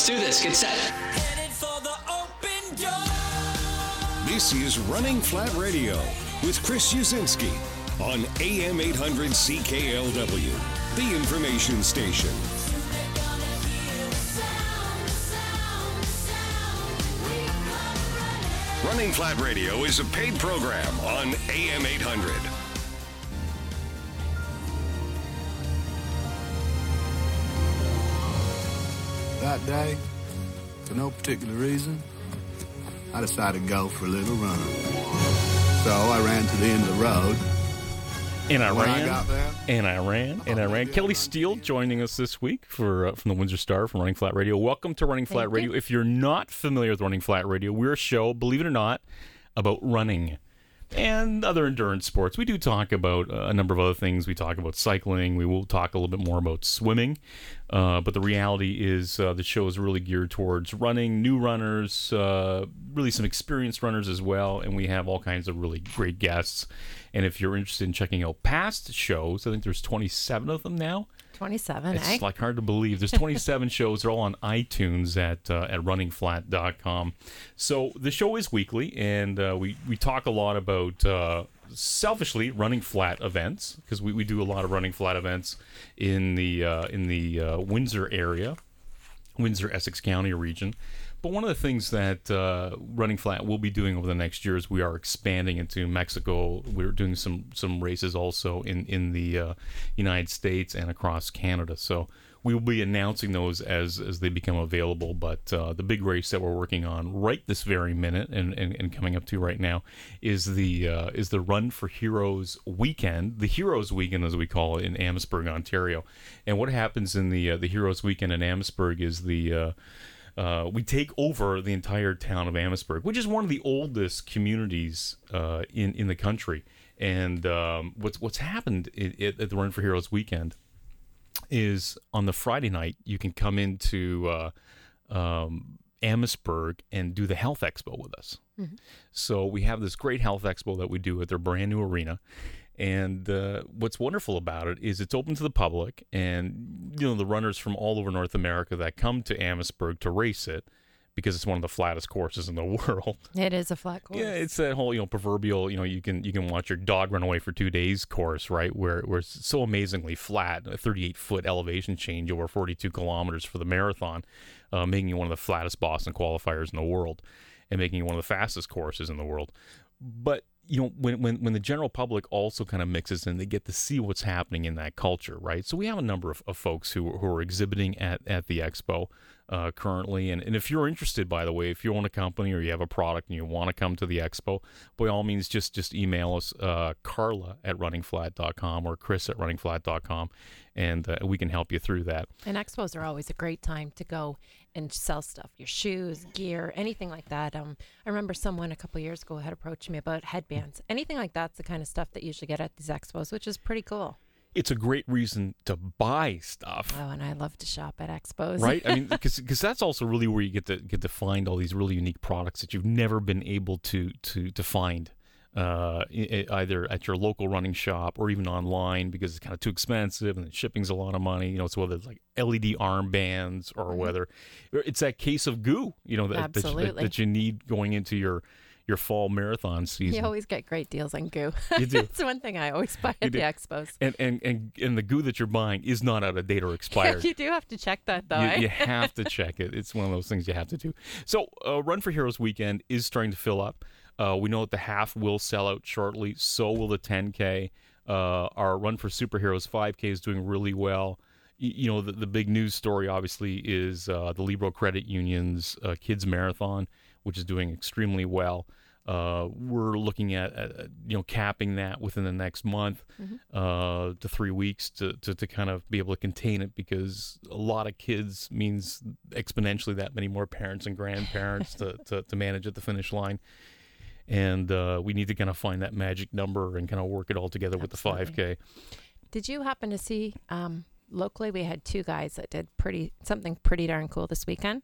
Let's do this. Get set. This is Running Flat Radio with Chris Uszynski on AM 800 CKLW, the information station. Running Flat Radio is a paid program on AM 800. That day, for no particular reason, I decided to go for a little run. So I ran to the end of the road. And I When I ran, got there- and I ran, and I ran. Kelly Steele joining us this week for uh, from the Windsor Star from Running Flat Radio. Welcome to Running Flat Thank Radio. you. If you're not familiar with Running Flat Radio, we're a show, believe it or not, about running and other endurance sports. We do talk about uh, a number of other things. We talk about cycling. We will talk a little bit more about swimming. Uh, but the reality is, uh, the show is really geared towards running, new runners, uh, really some experienced runners as well. And we have all kinds of really great guests. And if you're interested in checking out past shows, I think there's 27 of them now. 27, It's eh? like hard to believe. There's 27 shows. They're all on iTunes at uh, at runningflat.com. So the show is weekly, and uh, we we talk a lot about uh, selfishly running flat events because we, we do a lot of running flat events in the uh, in the uh, Windsor area. Windsor Essex County region. But one of the things that uh, Running Flat will be doing over the next year is we are expanding into Mexico. We're doing some some races also in in the uh, United States and across Canada. So we will be announcing those as as they become available. But uh, the big race that we're working on right this very minute and, and, and coming up to right now is the uh, is the Run for Heroes weekend, the Heroes Weekend as we call it in Amherstburg, Ontario. And what happens in the uh, the Heroes Weekend in Amherstburg is the uh, uh, we take over the entire town of Amherstburg, which is one of the oldest communities uh, in in the country. And um, what's what's happened i at the Run for Heroes weekend is on the Friday night you can come into uh, um, Amherstburg and do the health expo with us. So we have this great health expo that we do at their brand new arena. And uh, what's wonderful about it is it's open to the public, and you know the runners from all over North America that come to Amherstburg to race it because it's one of the flattest courses in the world. It is a flat course. Yeah, it's that whole you know proverbial you know you can you can watch your dog run away for two days course right where where it's so amazingly flat, a 38 foot elevation change over 42 kilometers for the marathon, uh, making you one of the flattest Boston qualifiers in the world, and making you one of the fastest courses in the world. But you know when when when the general public also kind of mixes in, they get to see what's happening in that culture, right? So we have a number of, of folks who who are exhibiting at at the expo uh, currently. And, and if you're interested, by the way, if you own a company or you have a product and you want to come to the expo, by all means, just just email us, uh, Carla at runningflat.com or Chris at runningflat.com, and uh, we can help you through that. And expos are always a great time to go and sell stuff, your shoes, gear, anything like that. Um, I remember someone a couple years ago had approached me about headbands. Anything like that's the kind of stuff that you usually get at these expos, which is pretty cool. It's a great reason to buy stuff. Oh, and I love to shop at expos. right? I mean, because that's also really where you get to get to find all these really unique products that you've never been able to to to find. Uh, either at your local running shop or even online because it's kind of too expensive and the shipping's a lot of money. You know, so whether it's like LED armbands or whether it's that case of goo, you know, that, that, that, that you need going into your your fall marathon season. You always get great deals on goo. You do. it's one thing I always buy at the expos. and, and and and the goo that you're buying is not out of date or expired. you do have to check that though. eh? You, you have to check it. It's one of those things you have to do. So, uh, Run for Heroes weekend is starting to fill up. Uh, we know that the half will sell out shortly. So will the 10K. Uh, our Run for Superheroes 5K is doing really well. Y- You know, the, the big news story obviously is uh, the Libro Credit Union's uh, Kids Marathon, which is doing extremely well. Uh, we're looking at, at you know capping that within the next month uh, to three weeks to, to, to kind of be able to contain it because a lot of kids means exponentially that many more parents and grandparents to, to, to manage at the finish line. And uh, we need to kind of find that magic number and kind of work it all together with the 5K. Did you happen to see um, locally? We had two guys that did pretty something pretty darn cool this weekend.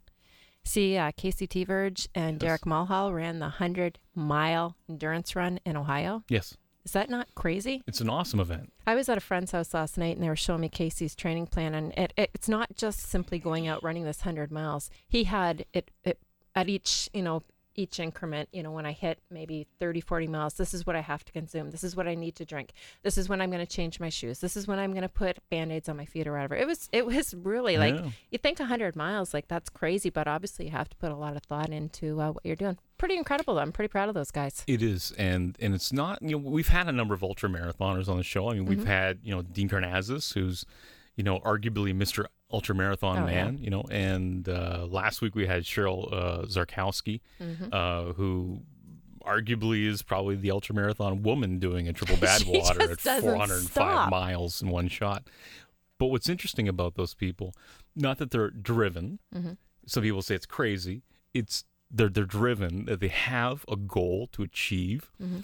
See, uh, Casey T. Verge and Derek Mulhall ran the hundred mile endurance run in Ohio. Yes. Is that not crazy? It's an awesome event. I was at a friend's house last night and they were showing me Casey's training plan. And it, it, it's not just simply going out running this 100 miles. He had it, it at each, you know, each increment, you know, when I hit maybe 30, 40 miles, this is what I have to consume. This is what I need to drink. This is when I'm going to change my shoes. This is when I'm going to put band-aids on my feet or whatever. It was it was really like you think 100 miles like that's crazy, but obviously you have to put a lot of thought into uh, what you're doing. Pretty incredible. though. I'm pretty proud of those guys. It is, and and it's not. You know, we've had a number of ultra marathoners on the show. I mean, Mm-hmm. we've had you know Dean Karnazes, who's you know arguably Mr. Ultra Marathon Oh, yeah. man. You know, and uh, last week we had Cheryl uh, Zarkowski, Mm-hmm. uh, who arguably is probably the ultra marathon woman doing a triple Badwater at 405 stop. miles in one shot. But what's interesting about those people, not that they're driven. Mm-hmm. Some people say it's crazy. It's they're they're driven that they have a goal to achieve, Mm-hmm.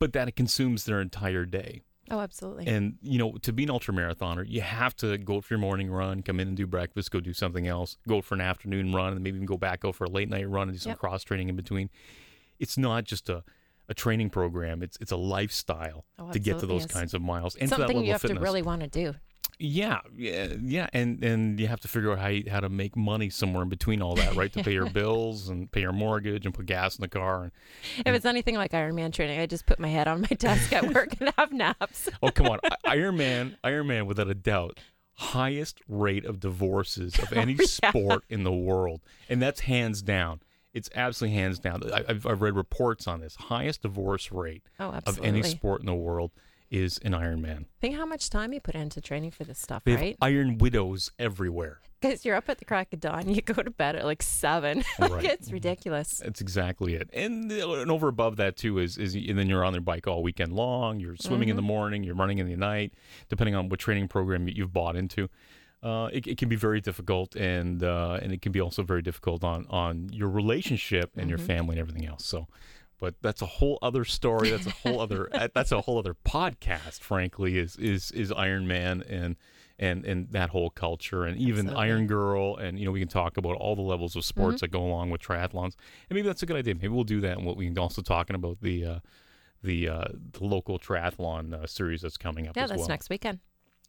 but that it consumes their entire day. Oh, absolutely. And you know, to be an ultra marathoner, you have to go for your morning run, come in and do breakfast, go do something else, go for an afternoon run, and maybe even go back go for a late night run and do some Yep. cross training in between. It's not just a a training program. It's it's a lifestyle Oh, to get to those is. kinds of miles and to that Something you have to really want to do. Yeah, yeah, yeah, and and you have to figure out how you, how to make money somewhere in between all that, right? To pay your bills and pay your mortgage and put gas in the car. And If it's anything like Iron Man training, I just put my head on my desk at work and have naps. oh, come on, Iron Man, Iron Man, without a doubt, highest rate of divorces of oh, any Oh, yeah. sport in the world, and that's hands down. It's absolutely hands down. I, I've, I've read reports on this. Highest divorce rate Oh, of any sport in the world is an Iron Man. Think how much time you put into training for this stuff, They right? Iron Widows everywhere. Because you're up at the crack of dawn, you go to bed at like seven. Like, Right. it's ridiculous. That's exactly it. And, and over above that too is is and then you're on their bike all weekend long. You're swimming in the morning. You're running in the night, depending on what training program you've bought into. Uh, it, it can be very difficult, and uh, and it can be also very difficult on on your relationship and your family and everything else. So, but that's a whole other story. That's a whole other uh, that's a whole other podcast. Frankly, is is is Iron Man and and and that whole culture and even Absolutely. Iron Girl and you know we can talk about all the levels of sports that go along with triathlons and maybe that's a good idea. Maybe we'll do that and what we can also talking about the uh, the uh, the local triathlon uh, series that's coming up Yeah, as that's well. next weekend.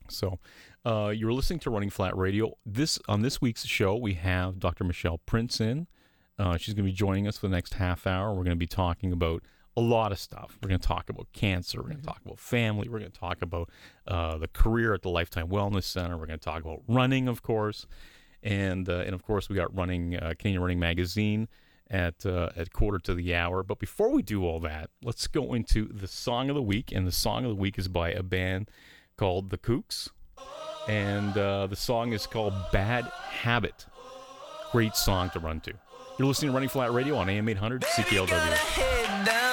So, uh, you're listening to Running Flat Radio. This on this week's show, we have Dr. Michelle Prince in. Uh, she's going to be joining us for the next half hour. We're going to be talking about a lot of stuff. We're going to talk about cancer. We're going to talk about family. We're going to talk about uh, the career at the Lifetime Wellness Center. We're going to talk about running, of course, and uh, and of course we got running uh, Canadian Running Magazine at uh, at quarter to the hour. But before we do all that, let's go into the song of the week. And the song of the week is by a band called The Kooks, and uh, the song is called "Bad Habit." Great song to run to. You're listening to Running Flat Radio on AM 800 CKLW.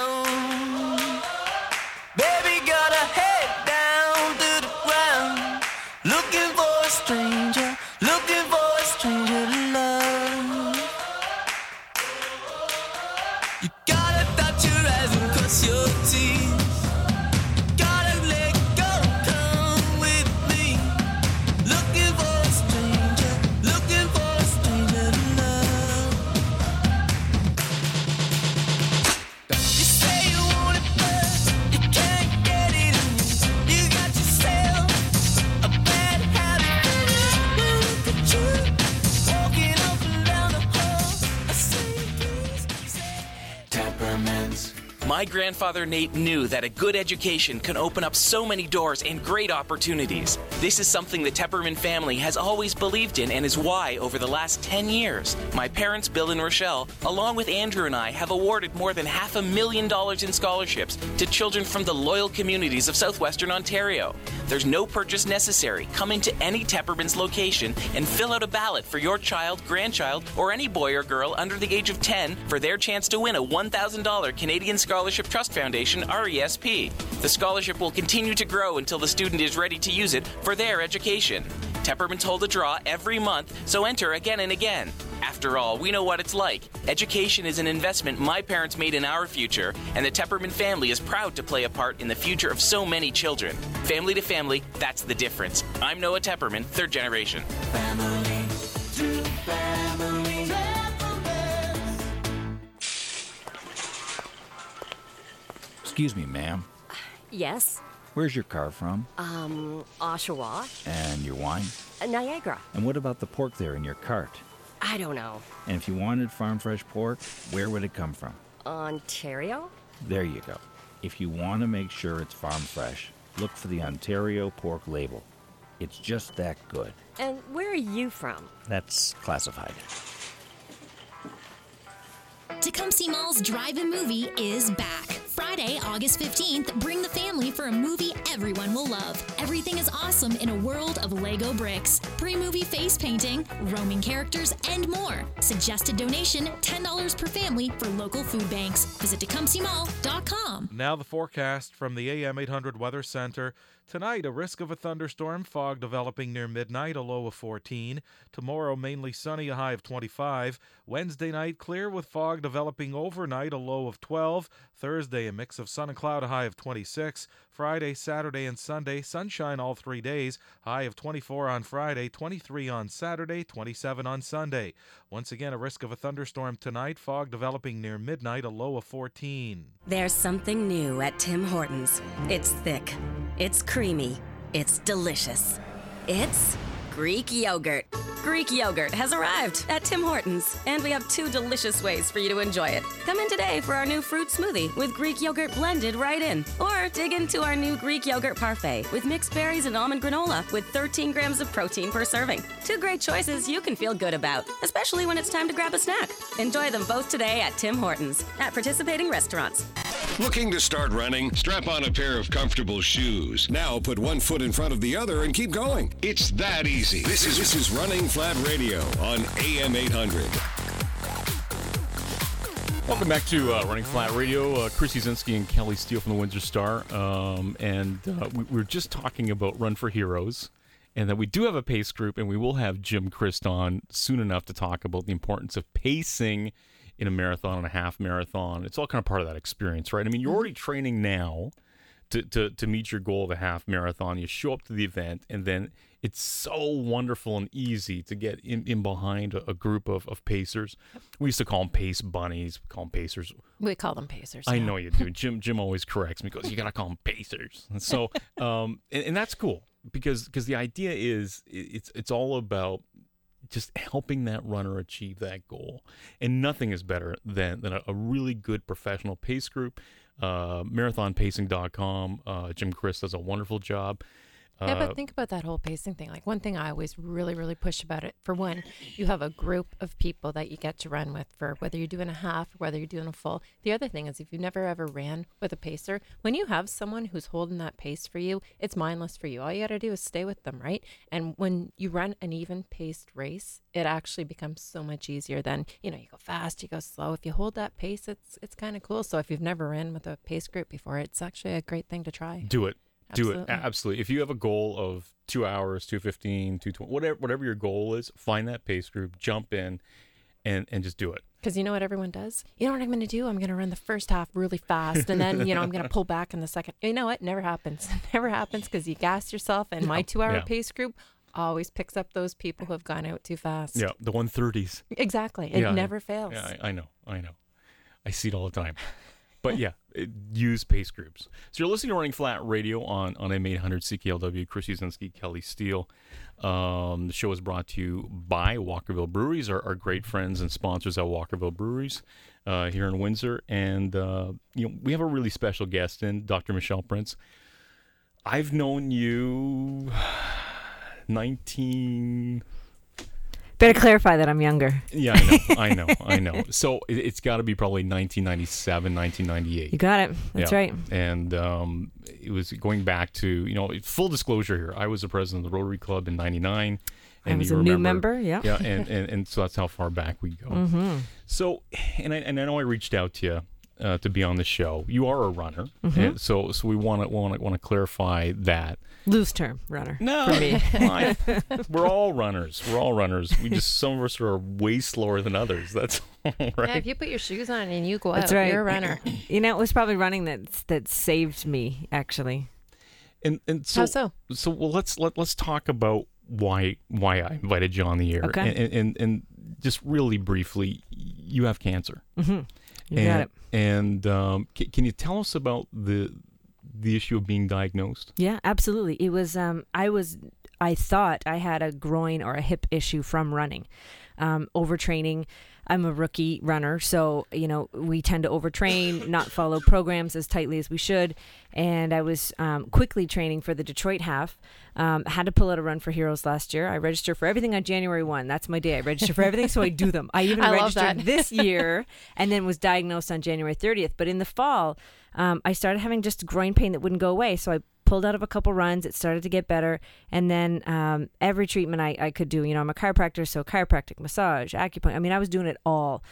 My grandfather Nate knew that a good education can open up so many doors and great opportunities. This is something the Tepperman family has always believed in and is why, over the last 10 years, my parents, Bill and Rochelle, along with Andrew and I, have awarded more than half a million dollars in scholarships to children from the loyal communities of southwestern Ontario. There's no purchase necessary. Come into any Tepperman's location and fill out a ballot for your child, grandchild, or any boy or girl under the age of 10 for their chance to win a $1,000 Canadian Scholarship Trust Foundation RESP. The scholarship will continue to grow until the student is ready to use it for their education. Tepperman's hold a draw every month, so enter again and again. After all, we know what it's like. Education is an investment my parents made in our future, and the Tepperman family is proud to play a part in the future of so many children. Family to family, that's the difference. I'm Noah Tepperman, third generation. Family Excuse me, ma'am. Yes. Where's your car from? Um, Oshawa? And your wine? Uh, Niagara? And what about the pork there in your cart? I don't know. And if you wanted farm fresh pork, where would it come from? Ontario? There you go. If you want to make sure it's farm fresh, look for the Ontario pork label. It's just that good. And where are you from? That's classified. Tecumseh Mall's Drive-In Movie is back. Friday, August 15th, bring the family for a movie everyone will love. Everything is awesome in a world of Lego bricks. Pre-movie face painting, roaming characters, and more. Suggested donation, $10 per family for local food banks. Visit tecumsehmall.com. Now the forecast from the AM 800 Weather Center. Tonight, a risk of a thunderstorm, fog developing near midnight, a low of 14. Tomorrow, mainly sunny, a high of 25. Wednesday night, clear with fog developing overnight, a low of 12. Thursday, a mix of sun and cloud, a high of 26. Friday, Saturday, and Sunday, sunshine all three days, high of 24 on Friday, 23 on Saturday, 27 on Sunday. Once again, a risk of a thunderstorm tonight, fog developing near midnight, a low of 14. There's something new at Tim Hortons. It's thick, it's creamy, it's delicious. It's Greek yogurt. Greek yogurt has arrived at Tim Hortons, and we have two delicious ways for you to enjoy it. Come in today for our new fruit smoothie with Greek yogurt blended right in, or dig into our new Greek yogurt parfait with mixed berries and almond granola with 13 grams of protein per serving. Two great choices you can feel good about, especially when it's time to grab a snack. Enjoy them both today at Tim Hortons at participating restaurants. Looking to start running? Strap on a pair of comfortable shoes. Now put one foot in front of the other and keep going. It's that easy. This is this is Running Flat Radio on AM 800. Welcome back to uh, Running Flat Radio. Uh, Chris Uszynski and Kelly Steele from the Windsor Star. Um, and uh, we, we were just talking about Run for Heroes and that we do have a pace group, and we will have Jim Christ on soon enough to talk about the importance of pacing in a marathon and a half marathon. It's all kind of part of that experience, right? I mean, you're already training now to, to, to meet your goal of a half marathon. You show up to the event, and then it's so wonderful and easy to get in, in behind a, a group of, of pacers. We used to call them pace bunnies, we call them pacers. We call them pacers. I yeah. know you do. Jim Jim always corrects me because you gotta call them pacers. And so um and, and that's cool because because the idea is it's it's all about just helping that runner achieve that goal. And nothing is better than than a, a really good professional pace group. Uh, marathonpacing.com. Uh, Jim Chris does a wonderful job. Yeah, Uh, but think about that whole pacing thing. Like one thing I always really, really push about it. For one, you have a group of people that you get to run with for whether you're doing a half or whether you're doing a full. The other thing is if you've never ever ran with a pacer, when you have someone who's holding that pace for you, it's mindless for you. All you got to do is stay with them, right? And when you run an even paced race, it actually becomes so much easier than, you know, you go fast, you go slow. If you hold that pace, it's it's kind of cool. So if you've never ran with a pace group before, it's actually a great thing to try. Do it. Do it. Absolutely. If you have a goal of two hours, 215, 220, whatever, whatever your goal is, find that pace group, jump in, and, and just do it. Because you know what everyone does? You know what I'm going to do? I'm going to run the first half really fast and then, you know, I'm going to pull back in the second. You know what? Never happens. never happens because you gas yourself. And my two hour Yeah. pace group always picks up those people who have gone out too fast. Yeah, the 130s. Exactly. It Yeah, never fails. Yeah, I, I know. I know. I see it all the time. But yeah, use pace groups. So you're listening to Running Flat Radio on, on M800 CKLW, Chris Uszynski, Kelly Steele. Um, the show is brought to you by Walkerville Breweries, our, our great friends and sponsors at Walkerville Breweries uh, here in Windsor. And, uh, you know, we have a really special guest in, Dr. Michelle Prince. I've known you 19. Better clarify that I'm younger. Yeah, I know, I know, I know. So it, it's got to be probably 1997, 1998. You got it. That's Yeah. right. And um, it was going back to you know full disclosure here. I was the president of the Rotary Club in '99. And I was a new member, yeah. Yeah, and, and and so that's how far back we go. Mhm. So, and I and I know I reached out to you. Uh, to be on the show, you are a runner, Mhm. and so so we want to want to want to clarify that. Loose term runner. No, For me. I- we're all runners. We're all runners. We just some of us are way slower than others. That's all right. Yeah, if you put your shoes on and you go That's out, right. you're a runner. You know, it was probably running that that saved me actually. And and so How so? so well let's let let's talk about why why I invited you on the air. Okay. And and, and just really briefly, you have cancer. Mhm. You and, got it. And um, can, can you tell us about the the issue of being diagnosed? Yeah, absolutely. It was. Um, I was. I thought I had a groin or a hip issue from running, um, overtraining. I'm a rookie runner, so you know we tend to overtrain, not follow programs as tightly as we should. And I was um, quickly training for the Detroit half. Um, had to pull out a run for heroes last year. I register for everything on January one. That's my day. I register for everything, so I do them. I even I registered this year, and then was diagnosed on January 30th. But in the fall, um, I started having just groin pain that wouldn't go away. So I pulled out of a couple runs. It started to get better. And then um, every treatment I, I could do, you know, I'm a chiropractor, so chiropractic, massage, acupuncture. I mean, I was doing it all.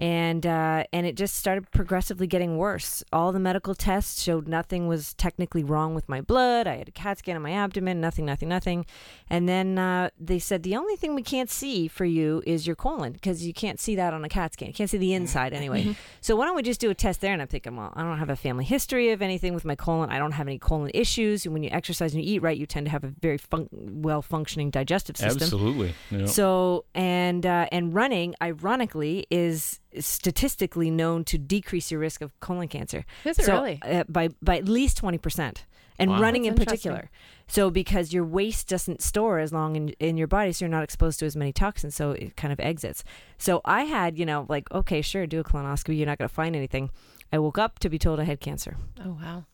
And uh, and it just started progressively getting worse. All the medical tests showed nothing was technically wrong with my blood. I had a CAT scan on my abdomen, nothing, nothing, nothing. And then uh, they said the only thing we can't see for you is your colon because you can't see that on a CAT scan. You can't see the inside anyway. So why don't we just do a test there? And I'm thinking, well, I don't have a family history of anything with my colon. I don't have any colon issues. And when you exercise and you eat right, you tend to have a very fun- well functioning digestive system. Absolutely. Yeah. So and uh, and running, ironically, is statistically known to decrease your risk of colon cancer. Is it So, really? Uh, by by at least twenty percent, and Wow. running That's in particular. So because your waste doesn't store as long in in your body, so you're not exposed to as many toxins, so it kind of exits. So I had, you know, like okay, sure, do a colonoscopy. You're not going to find anything. I woke up to be told I had cancer. Oh wow.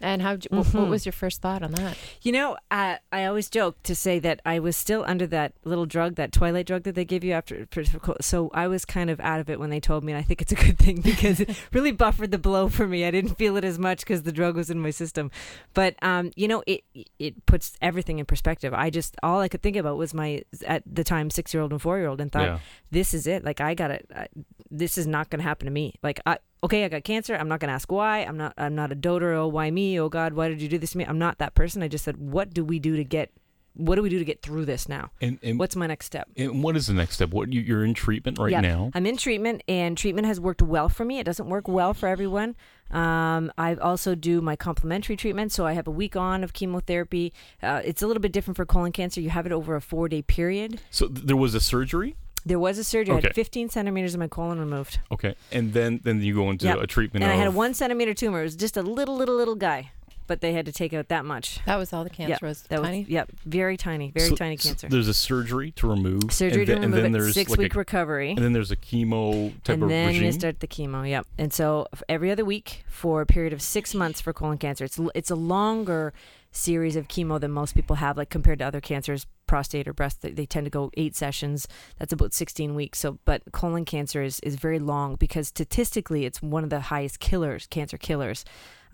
And how? What, what was your first thought on that? You know, I, I always joke to say that I was still under that little drug, that twilight drug that they give you after. for- for- So I was kind of out of it when they told me, and I think it's a good thing because it really buffered the blow for me. I didn't feel it as much because the drug was in my system. But um, you know, it it puts everything in perspective. I just all I could think about was my at the time six year old and four year old, and thought, Yeah. this is it. Like I got it. This is not going to happen to me. Like I. Okay, I got cancer. I'm not going to ask why. I'm not. I'm not a doter. Oh, why me? Oh God, why did you do this to me? I'm not that person. I just said, what do we do to get? What do we do to get through this now? And, and What's my next step? and what is the next step? What you, you're in treatment right Yeah, now? I'm in treatment, and treatment has worked well for me. It doesn't work well for everyone. Um, I also do my complementary treatment, so I have a week on of chemotherapy. Uh, it's a little bit different for colon cancer. You have it over a four day period. So th- there was a surgery. There was a surgery. I had 15 centimeters of my colon removed. Okay, and then then you go into Yep. a treatment. and I had a one centimeter tumor. It was just a little, little, little guy, but they had to take out that much. That was all the cancer Yep, was that tiny. Was, yep, very tiny, very so- tiny so cancer. there's a surgery to remove. Surgery and to then, remove and then it, there's six like week a, recovery. And then there's a chemo type and of then regime. you start the chemo. Yep. And so every other week for a period of six months for colon cancer. It's it's a longer series of chemo than most people have, like compared to other cancers, prostate or breast. They, they tend to go eight sessions. That's about sixteen weeks. So, but colon cancer is is very long because statistically, it's one of the highest killers, cancer killers.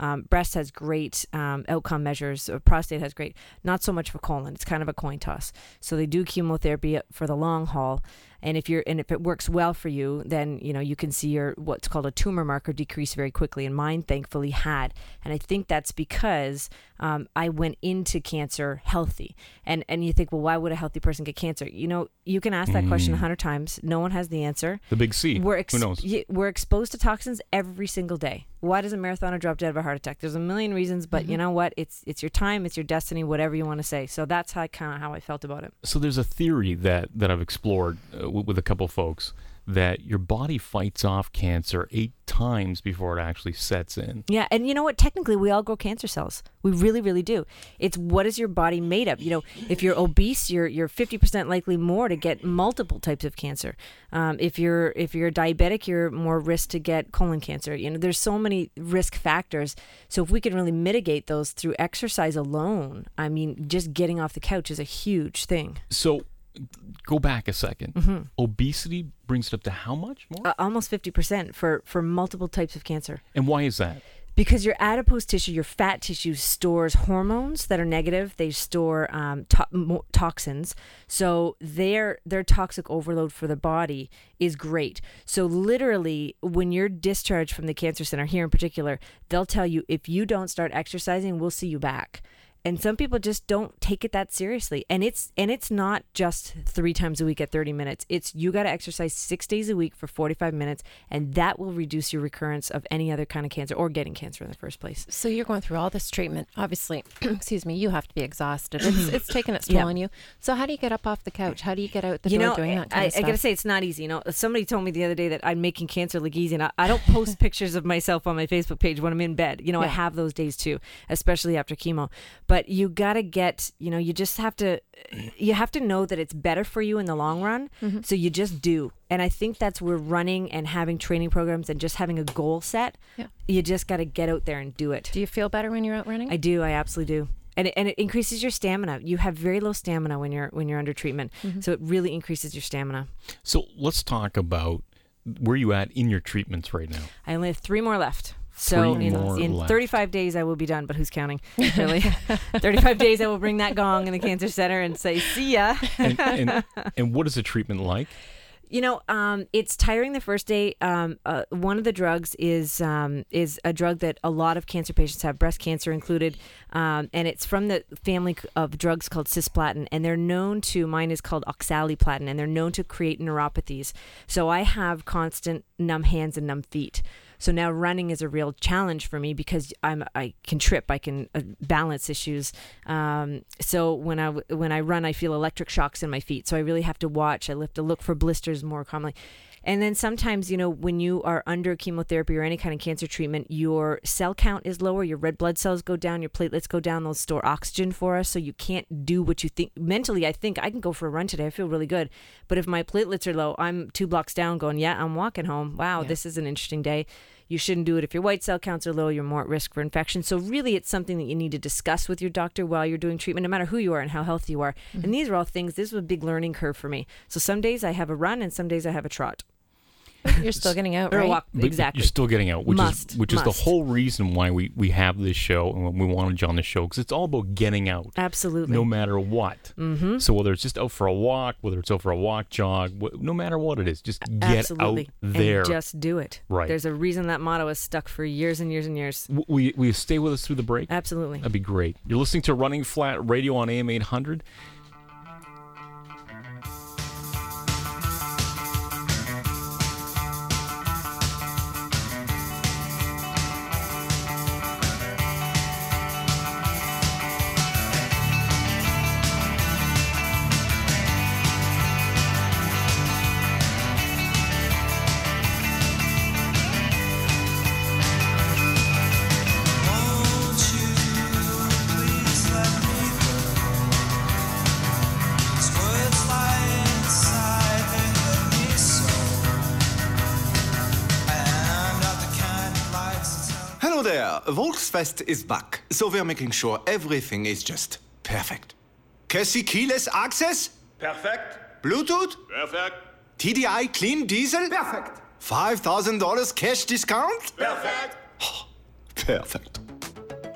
Um, breast has great um, outcome measures. Prostate has great. Not so much for colon. It's kind of a coin toss. So they do chemotherapy for the long haul, and if you're and if it works well for you, then you know you can see your what's called a tumor marker decrease very quickly. And mine thankfully had, and I think that's because um, I went into cancer healthy. And and you think, well, why would a healthy person get cancer? You know, you can ask that question a hundred times. No one has the answer. the big C. We're ex- Who knows? we're exposed to toxins every single day. Why does a marathoner drop dead of a heart attack? There's a million reasons, but you know what? It's it's your time, it's your destiny, whatever you want to say. So that's how kind of how I felt about it. So there's a theory that that I've explored uh, w- with a couple folks that your body fights off cancer eight times before it actually sets in. Yeah, and you know what? Technically, we all grow cancer cells. We really, really do. It's what is your body made of? You know, if you're obese, you're you're 50% likely more to get multiple types of cancer. Um, if you're if you're diabetic, you're more risk to get colon cancer. You know, there's so many risk factors. So if we can really mitigate those through exercise alone, I mean, just getting off the couch is a huge thing. So go back a 2nd Obesity brings it up to how much more? Uh, almost 50% for for multiple types of cancer. and why is that? because your adipose tissue, your fat tissue, stores hormones that are negative. They store um, to- mo- toxins, so their their toxic overload for the body is great. So literally, when you're discharged from the cancer center here in particular, they'll tell you if you don't start exercising, we'll see you back. And some people just don't take it that seriously. And it's and it's not just three times a week at 30 minutes. It's you got to exercise six days a week for 45 minutes, and that will reduce your recurrence of any other kind of cancer or getting cancer in the first place. So you're going through all this treatment. Obviously, excuse me, you have to be exhausted. It's, mm-hmm. it's taking its toll Yeah. on you. So how do you get up off the couch? How do you get out the you door know, doing that kind I, of stuff? I gotta say it's not easy. You know, somebody told me the other day that I'm making cancer look easy, and I, I don't post pictures of myself on my Facebook page when I'm in bed. You know, I have those days too, especially after chemo. But you gotta get, you know, you just have to, you have to know that it's better for you in the long run. Mm-hmm. So you just do, and I think that's where running and having training programs and just having a goal set. Yeah. You just gotta get out there and do it. do you feel better when you're out running? I do. I absolutely do. And it, and it increases your stamina. You have very low stamina when you're when you're under treatment, Mm-hmm. so it really increases your stamina. So let's talk about where you at in your treatments right now. I only have three more left. So Three in, in left. 35 days I will be done, but who's counting? Really? 35 days I will bring that gong in the cancer center and say, "See ya." And, and, and what is the treatment like? You know, um, it's tiring the first day. Um, uh, one of the drugs is um, is a drug that a lot of cancer patients have, breast cancer included, um, and it's from the family of drugs called cisplatin, and they're known to. Mine is called oxaliplatin, and they're known to create neuropathies. So I have constant numb hands and numb feet. So now running is a real challenge for me because I'm I can trip, I can uh, balance issues. Um, so when I when I run, I feel electric shocks in my feet. So I really have to watch. I have to look for blisters more commonly. And then sometimes, you know, when you are under chemotherapy or any kind of cancer treatment, your cell count is lower, your red blood cells go down, your platelets go down, those store oxygen for us. So you can't do what you think. Mentally, I think I can go for a run today. I feel really good. But if my platelets are low, I'm two blocks down going, yeah, I'm walking home. Wow, this is an interesting day. You shouldn't do it if your white cell counts are low, you're more at risk for infection. So, really, it's something that you need to discuss with your doctor while you're doing treatment, no matter who you are and how healthy you are. And mm-hmm. these are all things, this was a big learning curve for me. So, some days I have a run and some days I have a trot. You're still getting out, Or a right? walk. But- but exactly. You're still getting out, which Must, is which is the whole reason why we we have this show and we wanted you on the show because it's all about getting out, Absolutely. no matter what. Mm-hmm. So whether it's just out for a walk, whether it's out for a walk, jog, wh- no matter what it is, just get Absolutely. out there. And just do it. Right. There's a reason that motto is stuck for years and years and years. W- will, you, will you stay with us through the break? Absolutely. That'd be great. You're listening to Running Flat Radio on AM 800. Volksfest is back, so we're making sure everything is just perfect. KESSY keyless access? Perfect. Bluetooth? Perfect. TDI clean diesel? Perfect. $5,000 cash discount? Perfect. Oh, perfect.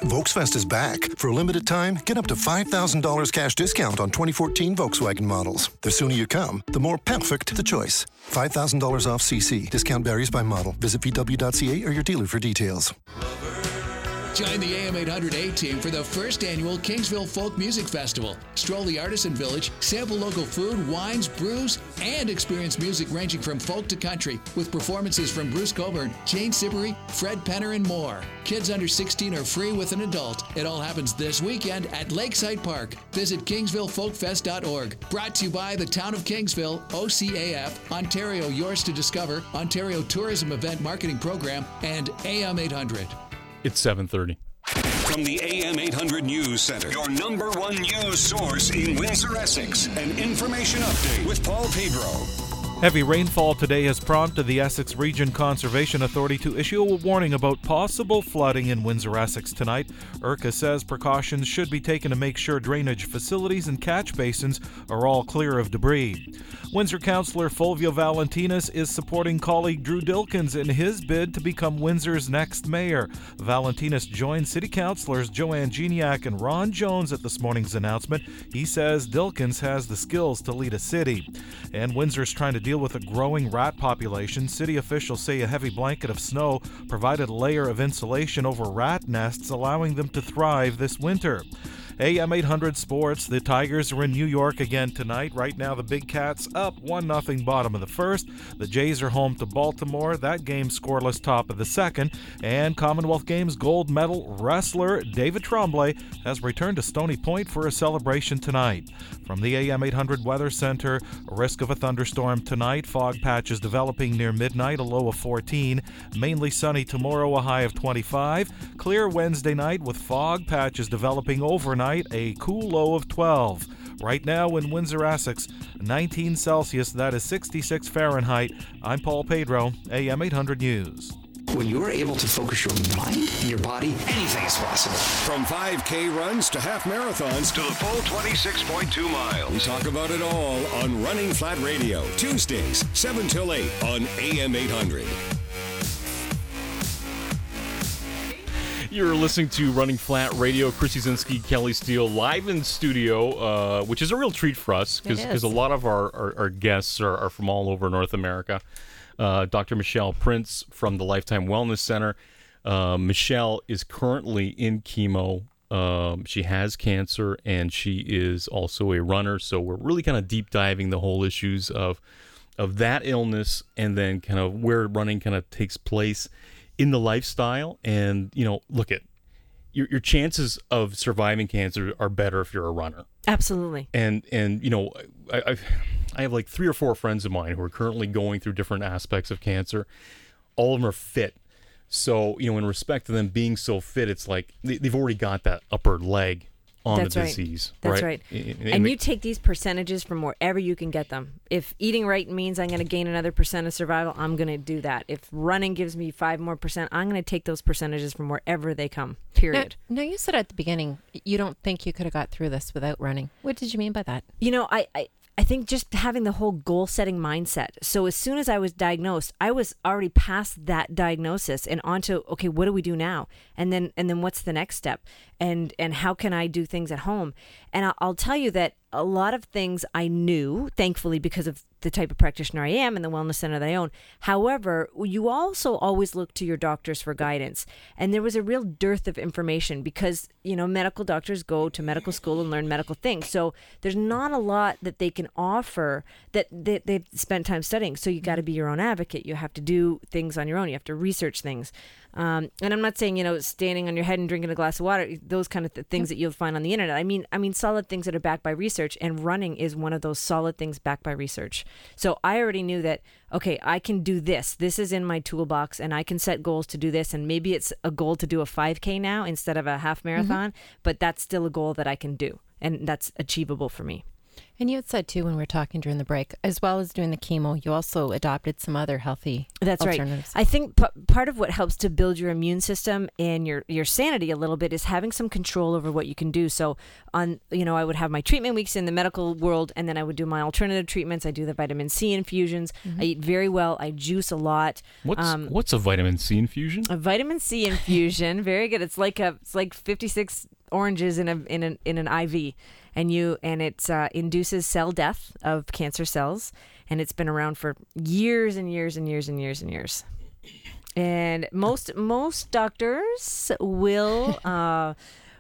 Volksfest is back. For a limited time, get up to $5,000 cash discount on 2014 Volkswagen models. The sooner you come, the more perfect the choice. $5,000 off CC. Discount varies by model. Visit VW.ca or your dealer for details. Join the AM 800 A team for the first annual Kingsville Folk Music Festival. Stroll the artisan village, sample local food, wines, brews, and experience music ranging from folk to country with performances from Bruce Cockburn, Jane Siberry, Fred Penner, and more. Kids under 16 are free with an adult. It all happens this weekend at Lakeside Park. Visit KingsvilleFolkFest.org. Brought to you by the Town of Kingsville, OCAF, Ontario Yours to Discover, Ontario Tourism Event Marketing Program, and AM 800. It's 7:30. From the AM 800 News Center, your number one news source in Windsor, Essex. An information update with Paul Pedro. Heavy rainfall today has prompted the Essex Region Conservation Authority to issue a warning about possible flooding in Windsor, Essex tonight. ERCA says precautions should be taken to make sure drainage facilities and catch basins are all clear of debris. Windsor Councillor Fulvio Valentinis is supporting colleague Drew Dilkens in his bid to become Windsor's next mayor. Valentinis joined City Councillors Jo-Anne Gignac and Ron Jones at this morning's announcement. He says Dilkens has the skills to lead a city. And Windsor's trying to deal with a growing rat population. City officials say a heavy blanket of snow provided a layer of insulation over rat nests, allowing them to thrive this winter. AM 800 Sports. The Tigers are in New York again tonight. Right now, the Big Cats up 1 0 bottom of the first. The Jays are home to Baltimore. That game scoreless top of the second. And Commonwealth Games gold medal wrestler David Tremblay has returned to Stoney Point for a celebration tonight. From the AM 800 Weather Center, risk of a thunderstorm tonight. Fog patches developing near midnight, a low of 14. Mainly sunny tomorrow, a high of 25. Clear Wednesday night with fog patches developing overnight, a cool low of 12. Right now in Windsor, Essex, 19 Celsius, that is 66 Fahrenheit. I'm Paul Pedro, AM 800 News. When you're able to focus your mind and your body, anything is possible. From 5K runs to half marathons to the full 26.2 miles. We talk about it all on Running Flat Radio, Tuesdays, 7 till 8 on AM 800. You're listening to Running Flat Radio. Chris Uszynski, Kelly Steele, live in studio, uh, which is a real treat for us because a lot of our, our, our guests are, are from all over North America. Uh, Dr. Michelle Prince from the Lifetime Wellness Center. Uh, Michelle is currently in chemo. Um, she has cancer and she is also a runner. So we're really kind of deep diving the whole issues of of that illness and then kind of where running kind of takes place in the lifestyle. And you know, look at your your chances of surviving cancer are better if you're a runner. Absolutely. And and you know, I I've, I have like three or four friends of mine who are currently going through different aspects of cancer. All of them are fit. So you know, in respect to them being so fit, it's like they, they've already got that upper leg on That's the right. disease. That's right. right. And- And, and you take these percentages from wherever you can get them. If eating right means I'm going to gain another percent of survival, I'm going to do that. If running gives me five more percent, I'm going to take those percentages from wherever they come. Period. Now, now, you said at the beginning you don't think you could have got through this without running. What did you mean by that? You know, I, I I think just having the whole goal setting mindset. So as soon as I was diagnosed, I was already past that diagnosis and onto okay, what do we do now? And then and then what's the next step? And and how can I do things at home? And I'll, tell you that a lot of things I knew, thankfully, because of the type of practitioner I am and the wellness center that I own. However, you also always look to your doctors for guidance. And there was a real dearth of information because, you know, medical doctors go to medical school and learn medical things. So there's not a lot that they can offer that they, they've spent time studying. So you got to be your own advocate. You have to do things on your own. You have to research things. Um, and I'm not saying you know standing on your head and drinking a glass of water, those kind of th- things that you'll find on the internet. I mean, I mean solid things that are backed by research, and running is one of those solid things backed by research. So I already knew that okay, I can do this. This is in my toolbox, and I can set goals to do this. And maybe it's a goal to do a 5K now instead of a half marathon, mm-hmm. but that's still a goal that I can do, and that's achievable for me. And you had said too when we were talking during the break, as well as doing the chemo, you also adopted some other healthy That's right. I think p- part of what helps to build your immune system and your your sanity a little bit is having some control over what you can do. So on you know I would have my treatment weeks in the medical world, and then I would do my alternative treatments. I do the vitamin C infusions. I eat very well. I juice a lot. What's Um, what's a vitamin C infusion? a vitamin C infusion, very good. It's like a it's like 56 oranges in a in an in an IV, and you and it uh, induces cell death of cancer cells, and it's been around for years and years and years and years and years. And most most doctors will uh,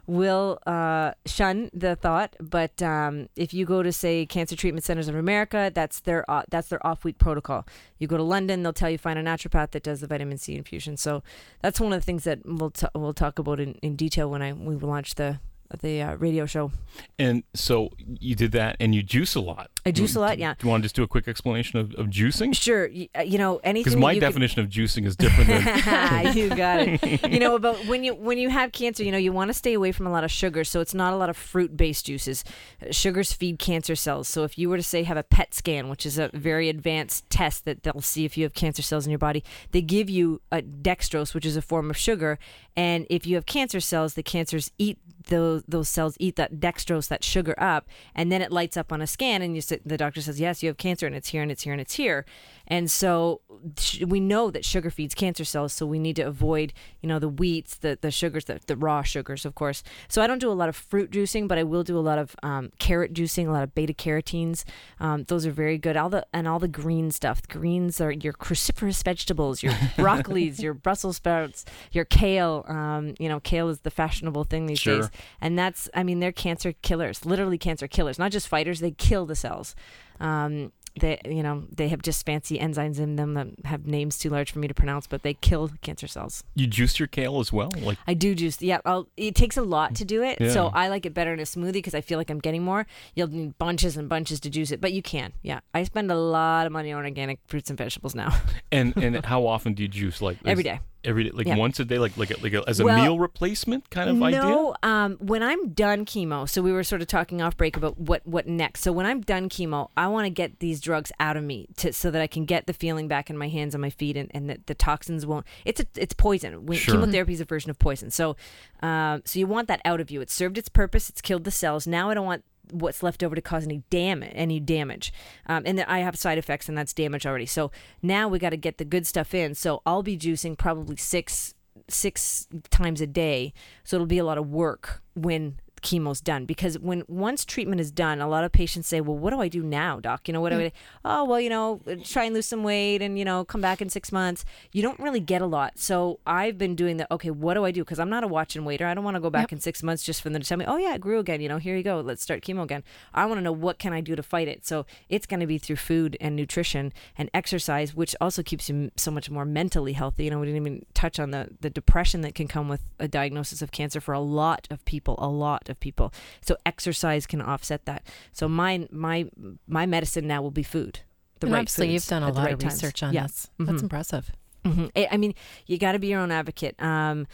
will uh, shun the thought, but um, if you go to say Cancer Treatment Centers of America, that's their uh, that's their off week protocol. You go to London, they'll tell you find a naturopath that does the vitamin C infusion. So that's one of the things that we'll t- we'll talk about in, in detail when I we launch the the uh, radio show. And so you did that, and you juice a lot. I juice a lot, yeah. Do you want to just do a quick explanation of, of juicing? Sure, y- uh, you know anything. Because my you definition of juicing is different than you got it. You know but when you when you have cancer, you know you want to stay away from a lot of sugar. So it's not a lot of fruit based juices. Sugars feed cancer cells. So if you were to say have a PET scan, which is a very advanced test that they'll see if you have cancer cells in your body, they give you a dextrose, which is a form of sugar. And if you have cancer cells, the cancers eat those those cells eat that dextrose, that sugar up, and then it lights up on a scan, and you the doctor says, yes, you have cancer, and it's here, and it's here, and it's here. And so sh- we know that sugar feeds cancer cells, so we need to avoid, you know, the wheats, the the sugars, the, the raw sugars, of course. So I don't do a lot of fruit juicing, but I will do a lot of um, carrot juicing, a lot of beta carotenes. Um, those are very good. All the and all the green stuff. Greens are your cruciferous vegetables, your broccolis, your Brussels sprouts, your kale. Um, you know, kale is the fashionable thing these Sure. days. and that's I mean they're cancer killers, literally cancer killers, not just fighters. They kill the cells. Um, they you know they have just fancy enzymes in them that have names too large for me to pronounce, but they kill cancer cells. You juice your kale as well, like I do juice. Yeah, I'll, it takes a lot to do it, so I like it better in a smoothie because I feel like I'm getting more. You'll need bunches and bunches to juice it, but you can. Yeah, I spend a lot of money on organic fruits and vegetables now. and and how often do you juice? Like Every is- day. Every day, like Yeah. once a day, like like a, like a, as a Well, meal replacement kind of idea. No, um, when I'm done chemo, so we were sort of talking off break about what what next. So when I'm done chemo, I want to get these drugs out of me to so that I can get the feeling back in my hands and my feet, and, and that the toxins won't. It's a, it's poison. When, Sure. Chemotherapy is a version of poison. So, um, so you want that out of you. It served its purpose. It's killed the cells. Now I don't want what's left over to cause any damage any damage. Um, and i have side effects and that's damage already. So now we got to get the good stuff in. So i'll be juicing probably six six times a day. So it'll be a lot of work when chemo's done because when once treatment is done a lot of patients say well what do i do now doc? You know what do hmm. i oh well you know try and lose some weight and you know come back in six months. You don't really get a lot. So i've been doing the okay what do i do? Because i'm not a watch and waiter. I don't want to go back in six months just for them to tell me oh yeah it grew again. You know here you go. Let's start chemo again. I want to know what can i do to fight it. So it's going to be through food and nutrition and exercise which also keeps you so much more mentally healthy. You know we didn't even touch on the the depression that can come with a diagnosis of cancer for a lot of people a lot of people so exercise can offset that so my my my medicine now will be food the And right obviously you've done a lot right of times. research on Yeah. this. That's Mhm. impressive. Mhm. I I mean, you got to be your own advocate. Um,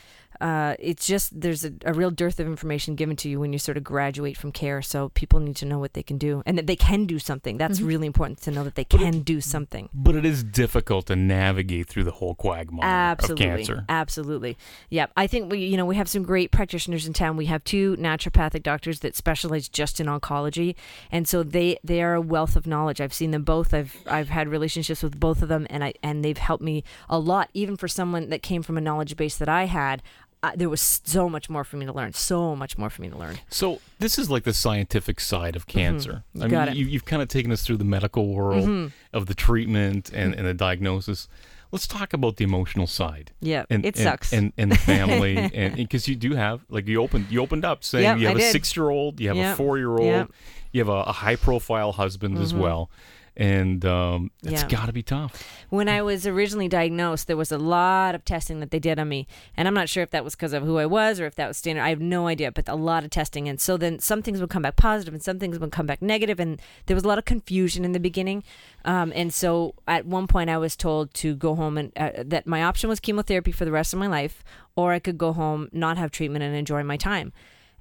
uh, it's just there's a, a real dearth of information given to you when you sort of graduate from care. So people need to know what they can do and that they can do something. That's Mm-hmm. Mhm. really important to know that they can do something. But it is difficult to navigate through the whole quagmire Absolutely, of cancer. absolutely. Yeah, I think we, you know, we have some great practitioners in town. We have two naturopathic doctors that specialize just in oncology, and so they they are a wealth of knowledge. I've seen them both. I've I've had relationships with both of them, and I and they've helped me a lot. Even for someone that came from a knowledge base that I had, uh, there was so much more for me to learn. So much more for me to learn. So this is like the scientific side of cancer. You I mean, it. You, you've kind of taken us through the medical world Mhm. of the treatment and, and the diagnosis. Let's talk about the emotional side. Yeah, and, it and- sucks. And and the family, and because you do have like you opened you opened up saying Yep, you have I a did. six year old, you have Yep, a four year old, yep. you have a, a high profile husband as Mhm. well, and um, it's Yeah. got to be tough. When I was originally diagnosed, there was a lot of testing that they did on me. And I'm not sure if that was because of who I was or if that was standard. I have no idea, but a lot of testing. And so then some things would come back positive and some things would come back negative, And there was a lot of confusion in the beginning. Um, and so at one point, I was told to go home and uh, that my option was chemotherapy for the rest of my life, or I could go home, not have treatment, and enjoy my time.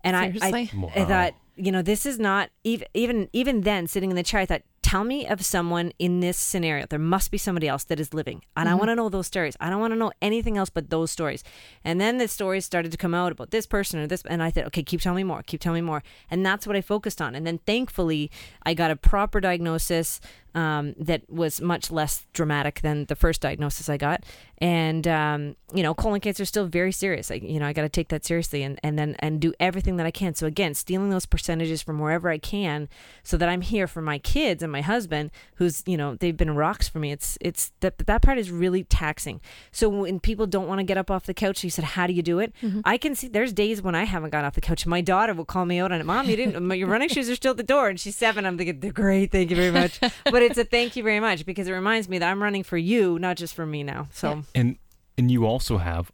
And I, I, Seriously? I thought, you know, this is not even even even then sitting in the chair. I thought, tell me of someone in this scenario. There must be somebody else that is living, and I Mhm. want to know those stories. I don't want to know anything else but those stories. And then the stories started to come out about this person or this, and I thought, okay, keep telling me more, keep telling me more, and that's what I focused on. And then thankfully, I got a proper diagnosis um, that was much less dramatic than the first diagnosis I got. And um, you know, colon cancer is still very serious. I, you know, I got to take that seriously and and then and do everything that I can. So again, stealing those percentages from wherever I can, so that I'm here for my kids and my husband, who's you know they've been rocks for me. It's it's that that part is really taxing. So when people don't want to get up off the couch, you said, how do you do it? I can see there's days when I haven't got off the couch. My daughter will call me out on it. Mom, you didn't. Your running shoes are still at the door, and she's seven. I'm thinking they're great. Thank you very much. but it's a thank you very much because it reminds me that I'm running for you, not just for me now. So. and and you also have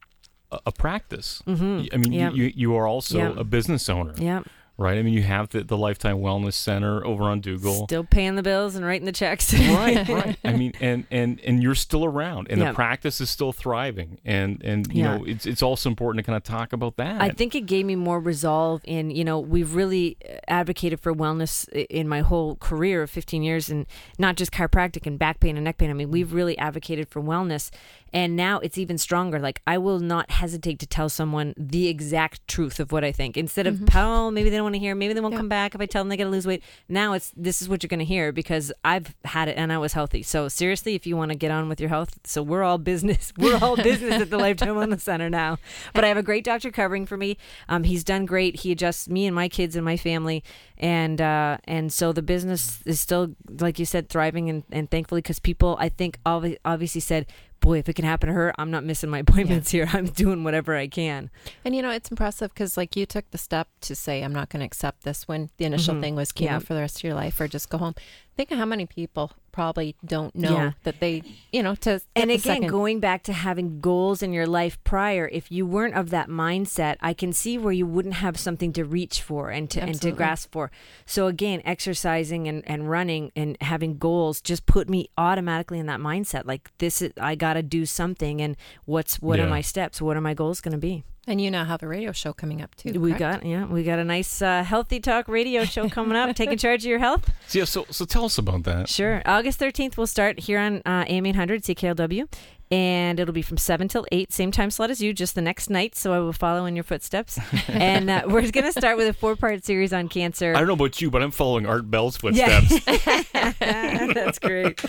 a, a practice. Mhm. Y- I mean, Yep. you, you you are also Yep. a business owner. Yep. Right. I mean, you have the, the Lifetime Wellness Center over on Dougall. Still paying the bills and writing the checks. right, right. I mean, and and and you're still around, and Yeah. the practice is still thriving, and and you Yeah. know, it's it's also important to kind of talk about that. I think it gave me more resolve in, you know, we've really uh, advocated for wellness in my whole career of 15 years and not just chiropractic and back pain and neck pain. I mean, we've really advocated for wellness and now it's even stronger. Like I will not hesitate to tell someone the exact truth of what I think instead of, oh, maybe they don't want to hear, maybe they won't come back if I tell them they got to lose weight. Now it's, this is what you're going to hear because I've had it and I was healthy. So seriously, if you want to get on with your health, so we're all business, we're all business at the Lifetime Wellness Center now. But I have a great doctor covering for me. Um, he's done great. He adjusts me and my kids and my family, and uh, and so the business is still, like you said, thriving and, and thankfully because people I think obviously said boy, if it can happen to her, I'm not missing my appointments here. I'm doing whatever I can. And you know, it's impressive because like you took the step to say, I'm not going to accept this when the initial Mhm. thing was chemo Yeah. for the rest of your life or just go home. Think of how many people probably don't know Yeah. that they, you know, to and again second- going back to having goals in your life prior if you weren't of that mindset i can see where you wouldn't have something to reach for and to and to grasp for. So again exercising and, and running and having goals just put me automatically in that mindset. Like this is i gotta do something and what's what are my steps? What are my goals going to be And you now have a radio show coming up too. we correct? got yeah we got a nice uh, healthy talk radio show coming up taking charge of your health So, yeah, so so tell us about that. Sure. August 13th, we'll start here on uh, AM 800 CKLW. And it'll be from 7 till 8, same time slot as you, just the next night. So I will follow in your footsteps. and uh, we're going to start with a four part series on cancer. I don't know about you, but I'm following Art Bell's footsteps Yeah. That's great.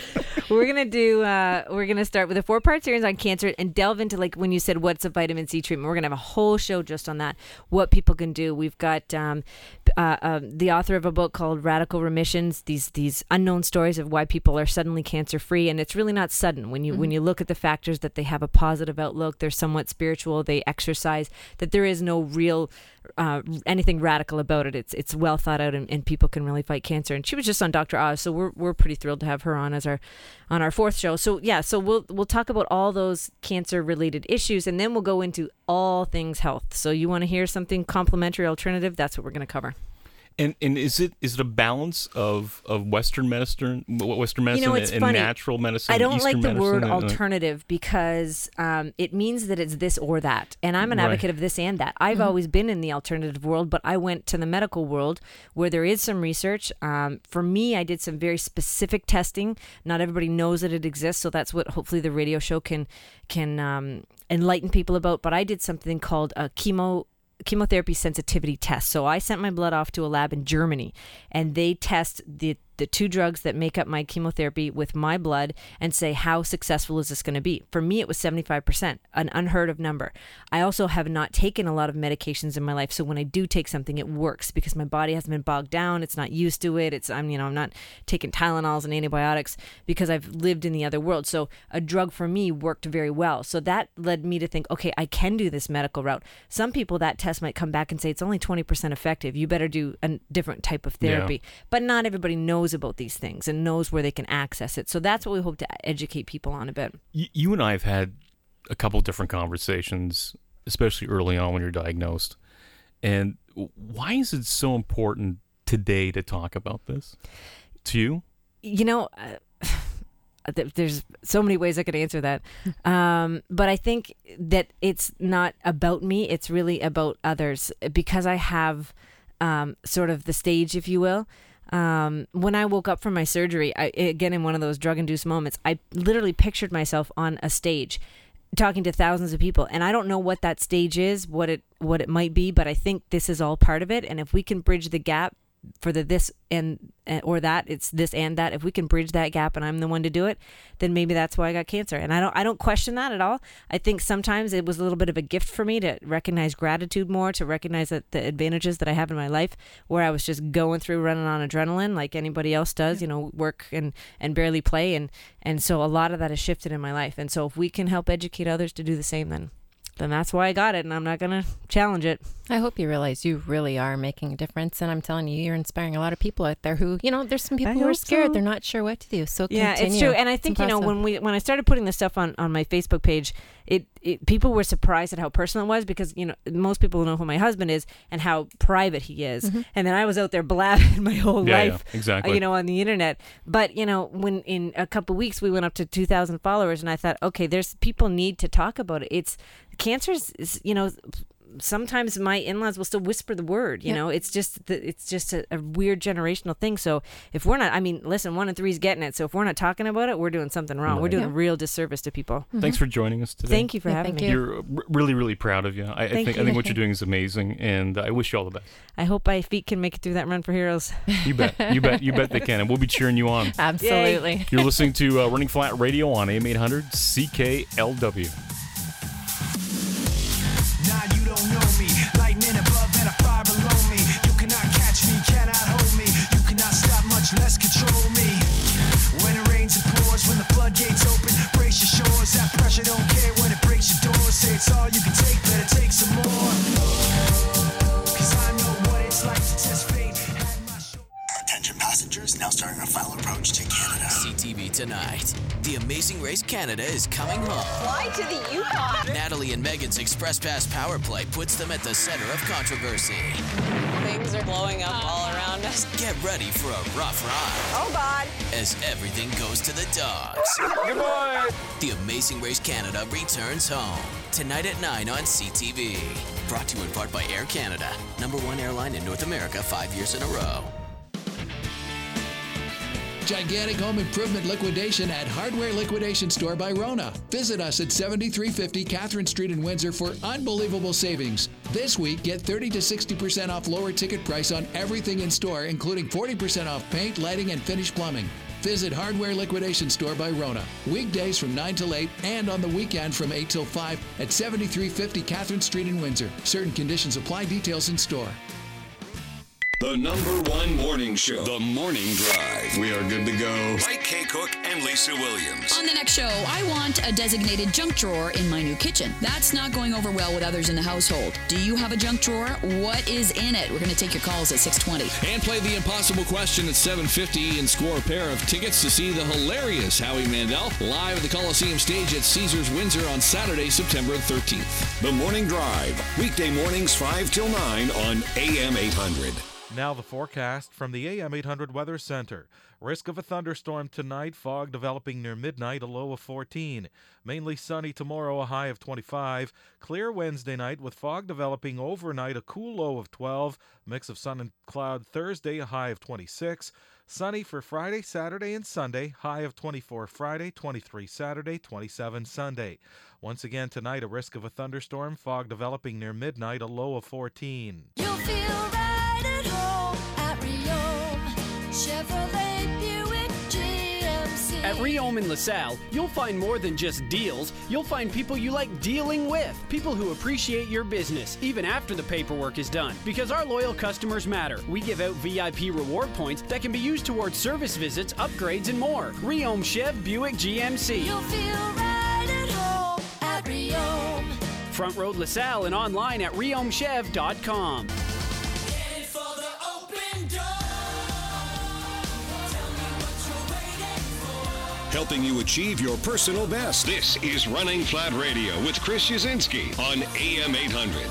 we're gonna do. Uh, we're gonna start with a four-part series on cancer and delve into like when you said what's a vitamin C treatment. We're gonna have a whole show just on that. What people can do. We've got um, uh, um, the author of a book called Radical Remissions. These these unknown stories of why people are suddenly cancer-free, and it's really not sudden when you when Mhm. you look at the factors that they have a positive outlook. They're somewhat spiritual. They exercise. That there is no real uh, anything radical about it. It's it's well thought out, and, and people can really fight cancer. And she was just on Dr. Oz, so we're we're pretty thrilled to have her on as our on our fourth show. So yeah, so we'll we'll talk about all those cancer related issues, and then we'll go into all things health. So you want to hear something complementary, alternative? That's what we're going to cover. And and is it is it a balance of, of Western medicine, Western medicine, you know, it's and natural medicine? I don't Eastern like the word and, alternative because um, it means that it's this or that, and I'm an Right. advocate of this and that. I've Mm-hmm. always been in the alternative world, but I went to the medical world where there is some research. Um, for me, I did some very specific testing. Not everybody knows that it exists, so that's what hopefully the radio show can can um, enlighten people about. But I did something called a chemo chemotherapy sensitivity test. So I sent my blood off to a lab in Germany and they test the the two drugs that make up my chemotherapy with my blood and say how successful is this going to be. For me it was 75%, an unheard of number. I also have not taken a lot of medications in my life, so when I do take something it works because my body hasn't been bogged down, it's not used to it. It's I'm you know, I'm not taking Tylenols and antibiotics because I've lived in the other world. So a drug for me worked very well. So that led me to think, okay, I can do this medical route. Some people that test might come back and say it's only 20% effective. You better do a different type of Yeah. therapy. But not everybody knows about these things and knows where they can access it. So that's what we hope to educate people on a bit. You and I have had a couple different conversations, especially early on when you're diagnosed. And why is it so important today to talk about this to you? you know, uh, there's so many ways I could answer that. Um, but I think that it's not about me, it's really about others because I have um, sort of the stage, if you will. Um, when I woke up from my surgery, I, again, in one of those drug induced moments, I literally pictured myself on a stage talking to thousands of people. And I don't know what that stage is, what it what it might be, but I think this is all part of it. And if we can bridge the gap for the this and or that it's this and that. If we can bridge that gap and I'm the one to do it then maybe that's why I got cancer. And I don't I don't question that at all. I think sometimes it was a little bit of a gift for me to recognize gratitude more to recognize that the advantages that I have in my life where I was just going through running on adrenaline like anybody else does you know work and and barely play. And and so a lot of that has shifted in my life. And so if we can help educate others to do the same then then that's why I got it and I'm not going to challenge it I hope you realize you really are making a difference, and I'm telling you, you're inspiring a lot of people out there who, you know, there's some people I who are scared. so. They're not sure what to do. So yeah, continue. it's true. And I think you know when we when I started putting this stuff on on my Facebook page, it, it people were surprised at how personal it was because you know most people know who my husband is and how private he is, Mhm. and then I was out there blabbing my whole Yeah, yeah, life, exactly. uh, you know, on the internet. But you know, when in a couple weeks we went up to two thousand followers, and I thought, okay, there's people need to talk about it. It's cancer is you know sometimes my in-laws will still whisper the word you Yeah. know it's just the, it's just a, a weird generational thing so if we're not i mean listen one in three's getting it so if we're not talking about it we're doing something wrong we're doing Yeah. a real disservice to people Thanks for joining us today. Mm-hmm. Thank you for Yeah, having thank me you. You're really, really proud of you. I, I Thank think I think what you're doing is amazing, and I wish you all the best. i hope my feet can make it through that run for heroes You bet, you bet, you bet they can, and we'll be cheering you on. Absolutely. You're listening to uh, Running Flat Radio on AM 800 CKLW. Lightning above and a fire below me. You cannot catch me, cannot hold me. You cannot stop, much less control me. When it rains, it pours. When the floodgates open, brace your shores. That pressure don't care when it breaks your doors. Say it's all you can take, better take some more. Now starting our final approach to Canada. CTV tonight. The Amazing Race Canada is coming home. Fly to the Yukon. Natalie and Megan's Express Pass power play puts them at the center of controversy. Things are blowing up all around us. Get ready for a rough ride Oh God. as everything goes to the dogs. Goodbye. The Amazing Race Canada returns home tonight at 9 on CTV. Brought to you in part by Air Canada, number one airline in North America five years in a row. Gigantic home improvement liquidation at Hardware Liquidation Store by Rona. Visit us at 7350 Catherine Street in Windsor for unbelievable savings. This week, get 30 to 60% off lower ticket price on everything in store, including 40% off paint, lighting, and finished plumbing. Visit Hardware Liquidation Store by Rona. Weekdays from 9 till 8 and on the weekend from 8 till 5 at 7350 Catherine Street in Windsor. Certain conditions apply. Details in store. The number one morning show, The Morning Drive. We are good to go. Mike Kakuk and Lisa Williams. On the next show, I want a designated junk drawer in my new kitchen. That's not going over well with others in the household. Do you have a junk drawer? What is in it? We're going to take your calls at 620. And play the impossible question at 750 and score a pair of tickets to see the hilarious Howie Mandel live at the Coliseum stage at Caesars Windsor on Saturday, September 13th. The Morning Drive, weekday mornings 5 till 9 on AM 800. Now the forecast from the AM 800 Weather Center. Risk of a thunderstorm tonight, fog developing near midnight, a low of 14. Mainly sunny tomorrow, a high of 25. Clear Wednesday night with fog developing overnight, a cool low of 12. Mix of sun and cloud Thursday, a high of 26. Sunny for Friday, Saturday, and Sunday, high of 24 Friday, 23 Saturday, 27 Sunday. Once again tonight, a risk of a thunderstorm, fog developing near midnight, a low of 14. Reaume in LaSalle, you'll find more than just deals. You'll find people you like dealing with, people who appreciate your business, even after the paperwork is done. Because our loyal customers matter. We give out VIP reward points that can be used towards service visits, upgrades, and more. Reaume Chev Buick GMC. You'll feel right at home at Reaume. Front Road LaSalle and online at reaumechev.com. Helping you achieve your personal best. This is Running Flat Radio with Chris Uszynski on AM 800.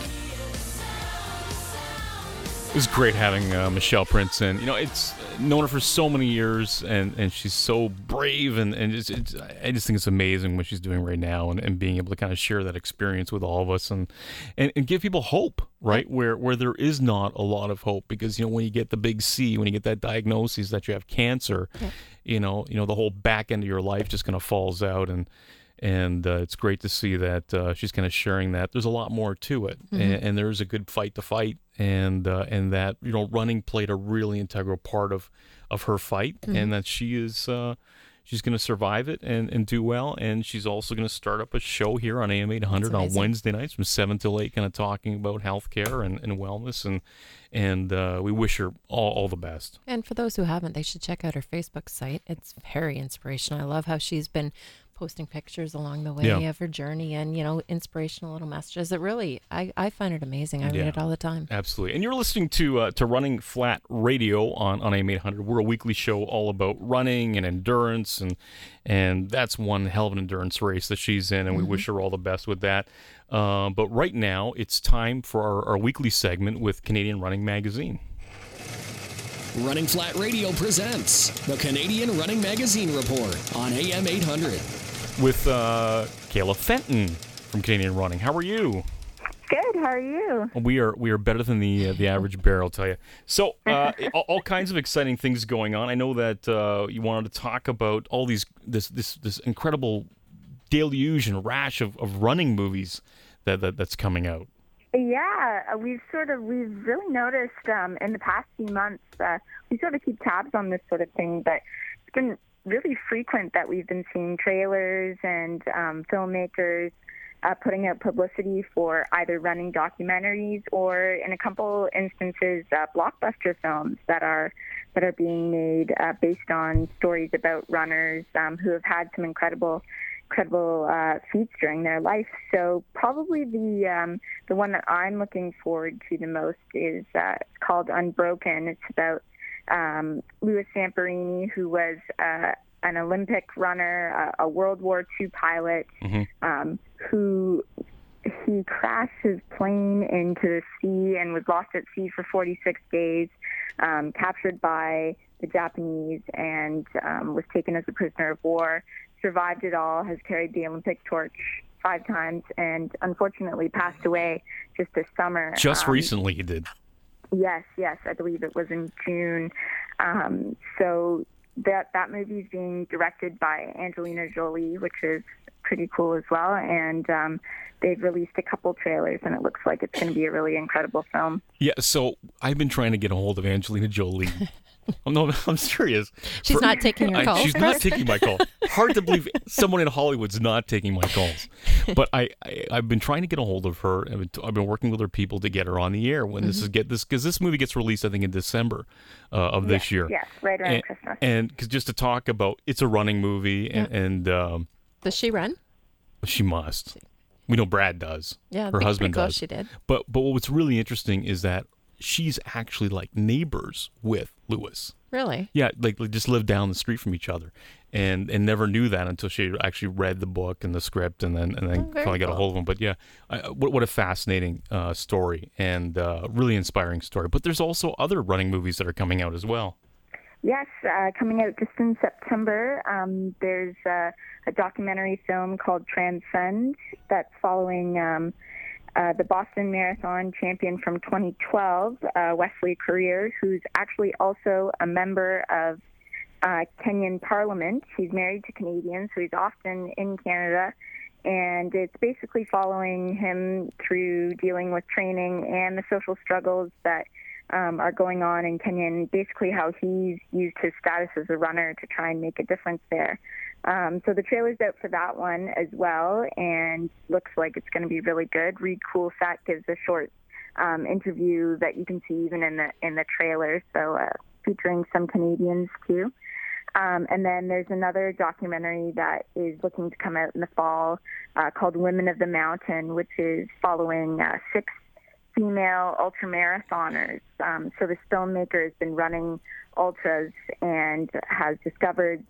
It was great having uh, Michelle Prince in. You know, it's known her for so many years, and, and she's so brave, and, and it's, it's, I just think it's amazing what she's doing right now, and, and being able to kind of share that experience with all of us, and, and, and give people hope, right? Where where there is not a lot of hope, because you know when you get the big C, when you get that diagnosis that you have cancer, you know, you know the whole back end of your life just kind of falls out, and and uh, it's great to see that uh, she's kind of sharing that there's a lot more to it, Mhm. and, and there's a good fight to fight, and uh, and that you know running played a really integral part of of her fight, Mhm. and that she is uh, she's going to survive it and, and do well, and she's also going to start up a show here on AM 800 on. Wednesday nights from seven till eight, kind of talking about healthcare and, and wellness, and and uh, we wish her all, all the best. And for those who haven't, they should check out her Facebook site. It's very inspirational. I love how she's been posting pictures along the way Yeah. of her journey and, you know, inspirational little messages. It really, I, I find it amazing. I read it all the time. Absolutely. And you're listening to uh, to Running Flat Radio on, on AM 800. We're a weekly show all about running and endurance, and and that's one hell of an endurance race that she's in, and we Mm-hmm. wish her all the best with that. Uh, but right now, it's time for our, our weekly segment with Canadian Running Magazine. Running Flat Radio presents the Canadian Running Magazine Report on AM 800. With uh, Kayla Fenton from Canadian Running. How are you? Good. How are you? We are we are better than the uh, the average bear, I'll tell you. So uh, all, all kinds of exciting things going on. I know that uh, you wanted to talk about all these this this this incredible deluge and rash of, of running movies that, that that's coming out. Yeah, uh, we've sort of we've really noticed um, in the past few months. Uh, we sort of keep tabs on this sort of thing, but it's been really frequent that we've been seeing trailers and um, filmmakers uh, putting out publicity for either running documentaries or, in a couple instances, uh, blockbuster films that are that are being made uh, based on stories about runners um, who have had some incredible incredible uh, feats during their life. So probably the um, the one that I'm looking forward to the most is uh, called Unbroken. It's about um, Louis Zamperini, who was uh, an Olympic runner, a, a World War II pilot, um, who he crashed his plane into the sea and was lost at sea for 46 days, um, captured by the Japanese, and um, was taken as a prisoner of war. Survived it all, has carried the Olympic torch five times, and unfortunately passed away just this summer. Just Um, recently, he did. Yes, yes, I believe it was in June. Um, so that that movie is being directed by Angelina Jolie, which is pretty cool as well. And um, they've released a couple trailers, and it looks like it's going to be a really incredible film. Yeah, so I've been trying to get a hold of Angelina Jolie. oh, no, I'm serious. She's not taking your I- calls? She's not taking my call. Hard to believe someone in Hollywood's not taking my calls. But I, I I've been trying to get a hold of her. I've been, I've been working with her people to get her on the air when this Mhm. is get this because this movie gets released I think in December uh, of this Yes, year. yes, right around and, Christmas. And because just to talk about it's a running movie and, and um, Does she run? she must. We know Brad does. Yeah, her husband does. she did. But but what's really interesting is that she's actually like neighbors with Lewis. Really? Yeah, like they just lived down the street from each other, and and never knew that until she actually read the book and the script, and then and then Oh, very finally got a hold of him. But yeah, I, what what a fascinating uh, story and uh, really inspiring story. But there's also other running movies that are coming out as well. Yes, uh, coming out just in September. Um, there's uh, a documentary film called Transcend that's following um, uh, the Boston Marathon champion from 2012, uh, Wesley Korir, who's actually also a member of uh, Kenyan Parliament. He's married to Canadians, so he's often in Canada. And it's basically following him through dealing with training and the social struggles that um, are going on in Kenya, and basically how he's used his status as a runner to try and make a difference there. Um, so the trailer's out for that one as well, and looks like it's going to be really good. Reid Coolsaet gives a short um, interview that you can see even in the in the trailer, so uh, featuring some Canadians too. Um, and then there's another documentary that is looking to come out in the fall uh, called Women of the Mountain, which is following uh, six female ultramarathoners. Um, so this filmmaker has been running ultras and has discovered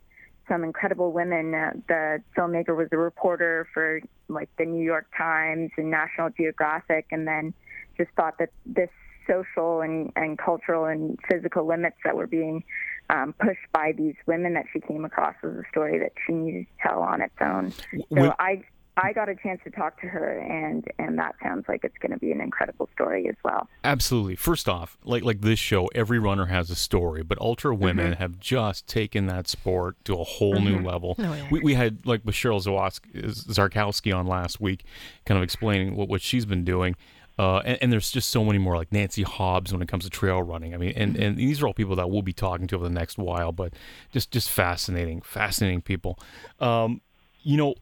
some incredible women. Uh, the filmmaker was a reporter for like the New York Times and National Geographic, and then just thought that this social and, and cultural and physical limits that were being um, pushed by these women that she came across was a story that she needed to tell on its own. So I I got a chance to talk to her, and and that sounds like it's going to be an incredible story as well. Absolutely. First off, like like this show, every runner has a story, but ultra women Mhm. have just taken that sport to a whole new Mhm. level. Oh, yeah. we, we had like with Cheryl Zawosk- Zarkowski on last week, kind of explaining what, what she's been doing. Uh, and, and there's just so many more, like Nancy Hobbs when it comes to trail running. I mean, and, and these are all people that we'll be talking to over the next while, but just just fascinating, fascinating people. Um, you know, yeah,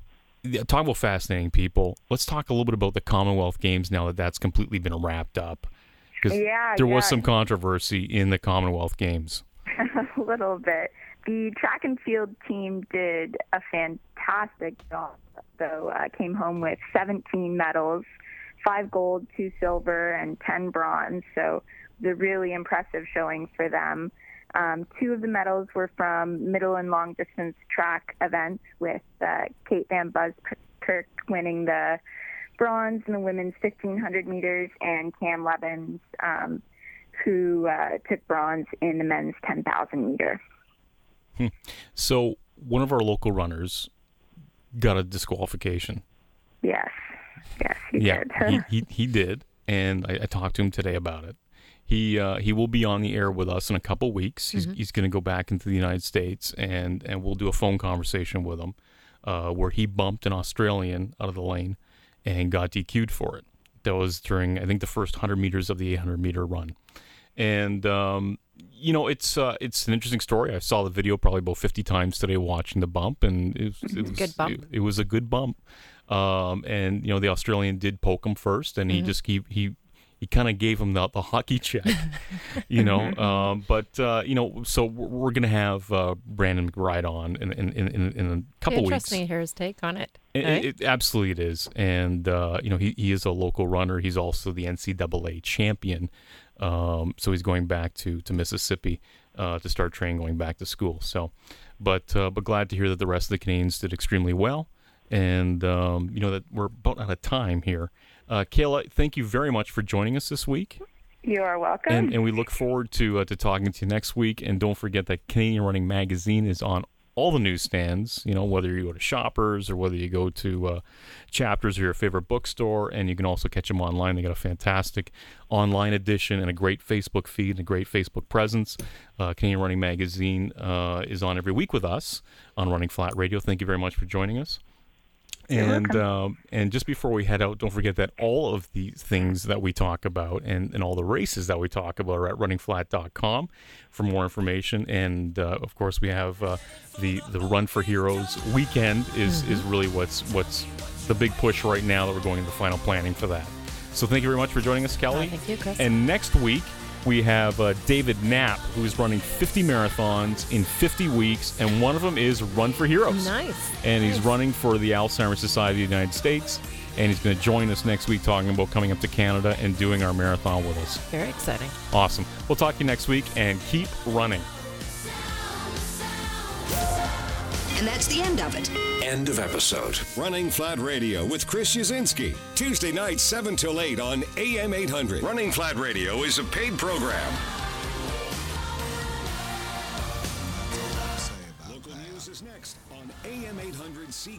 talk about fascinating people. Let's talk a little bit about the Commonwealth Games now that that's completely been wrapped up. Because Yeah, there was some controversy in the Commonwealth Games. a little bit. The track and field team did a fantastic job, though. Uh, came home with 17 medals, five gold, two silver, and 10 bronze. So it was a really impressive showing for them. Um, two of the medals were from middle and long distance track events, with uh, Kate Van Buskirk winning the bronze in the women's 1500 meters, and Cam Levins, um, who uh, took bronze in the men's 10,000 meter. Hmm. So one of our local runners got a disqualification. Yes, yes, he yeah, did. he, he he did, and I, I talked to him today about it. He uh, he will be on the air with us in a couple weeks. He's Mhm. he's going to go back into the United States, and and we'll do a phone conversation with him, uh, where he bumped an Australian out of the lane, and got DQ'd for it. That was during I think the first hundred meters of the 800 meter run, and um, you know it's uh, it's an interesting story. I saw the video probably about 50 times today watching the bump, and it was, it was Good bump. It, it was a good bump. Um, and you know the Australian did poke him first, and he Mhm. just he he he kind of gave him the, the hockey check, you know. um, but uh, you know, so we're, we're gonna have uh, Brandon McBride on in in, in, in a couple weeks. interesting to hear his take on it. It, right? it, absolutely it is, and uh, you know he, he is a local runner. He's also the NCAA champion, um, so he's going back to to Mississippi uh, to start training going back to school. So, but uh, but glad to hear that the rest of the Canadians did extremely well, and um, you know that we're about out of time here. Uh, Kayla, thank you very much for joining us this week. You are welcome. And, and we look forward to uh, to talking to you next week. And don't forget that Canadian Running Magazine is on all the newsstands. You know, whether you go to Shoppers or whether you go to uh, Chapters or your favorite bookstore, and you can also catch them online. They got a fantastic online edition and a great Facebook feed and a great Facebook presence. Uh, Canadian Running Magazine uh, is on every week with us on Running Flat Radio. Thank you very much for joining us. And um, and just before we head out, don't forget that all of the things that we talk about and, and all the races that we talk about are at runningflat.com for more information. And uh, of course, we have uh, the the Run for Heroes weekend is is really what's what's the big push right now that we're going into final planning for that. So thank you very much for joining us, Kelly. thank you, Chris. And next week we have uh, David Knapp, who is running 50 marathons in 50 weeks, and one of them is Run for Heroes Nice. and he's running for the Alzheimer's Society of the United States. And he's going to join us next week talking about coming up to Canada and doing our marathon with us. Very exciting. Awesome. We'll talk to you next week and keep running. And that's the end of it. End of episode. Running Flat Radio with Chris Uszynski. Tuesday night, 7 till 8 on AM 800. Running Flat Radio is a paid program. Local news is next on AM 800 CK.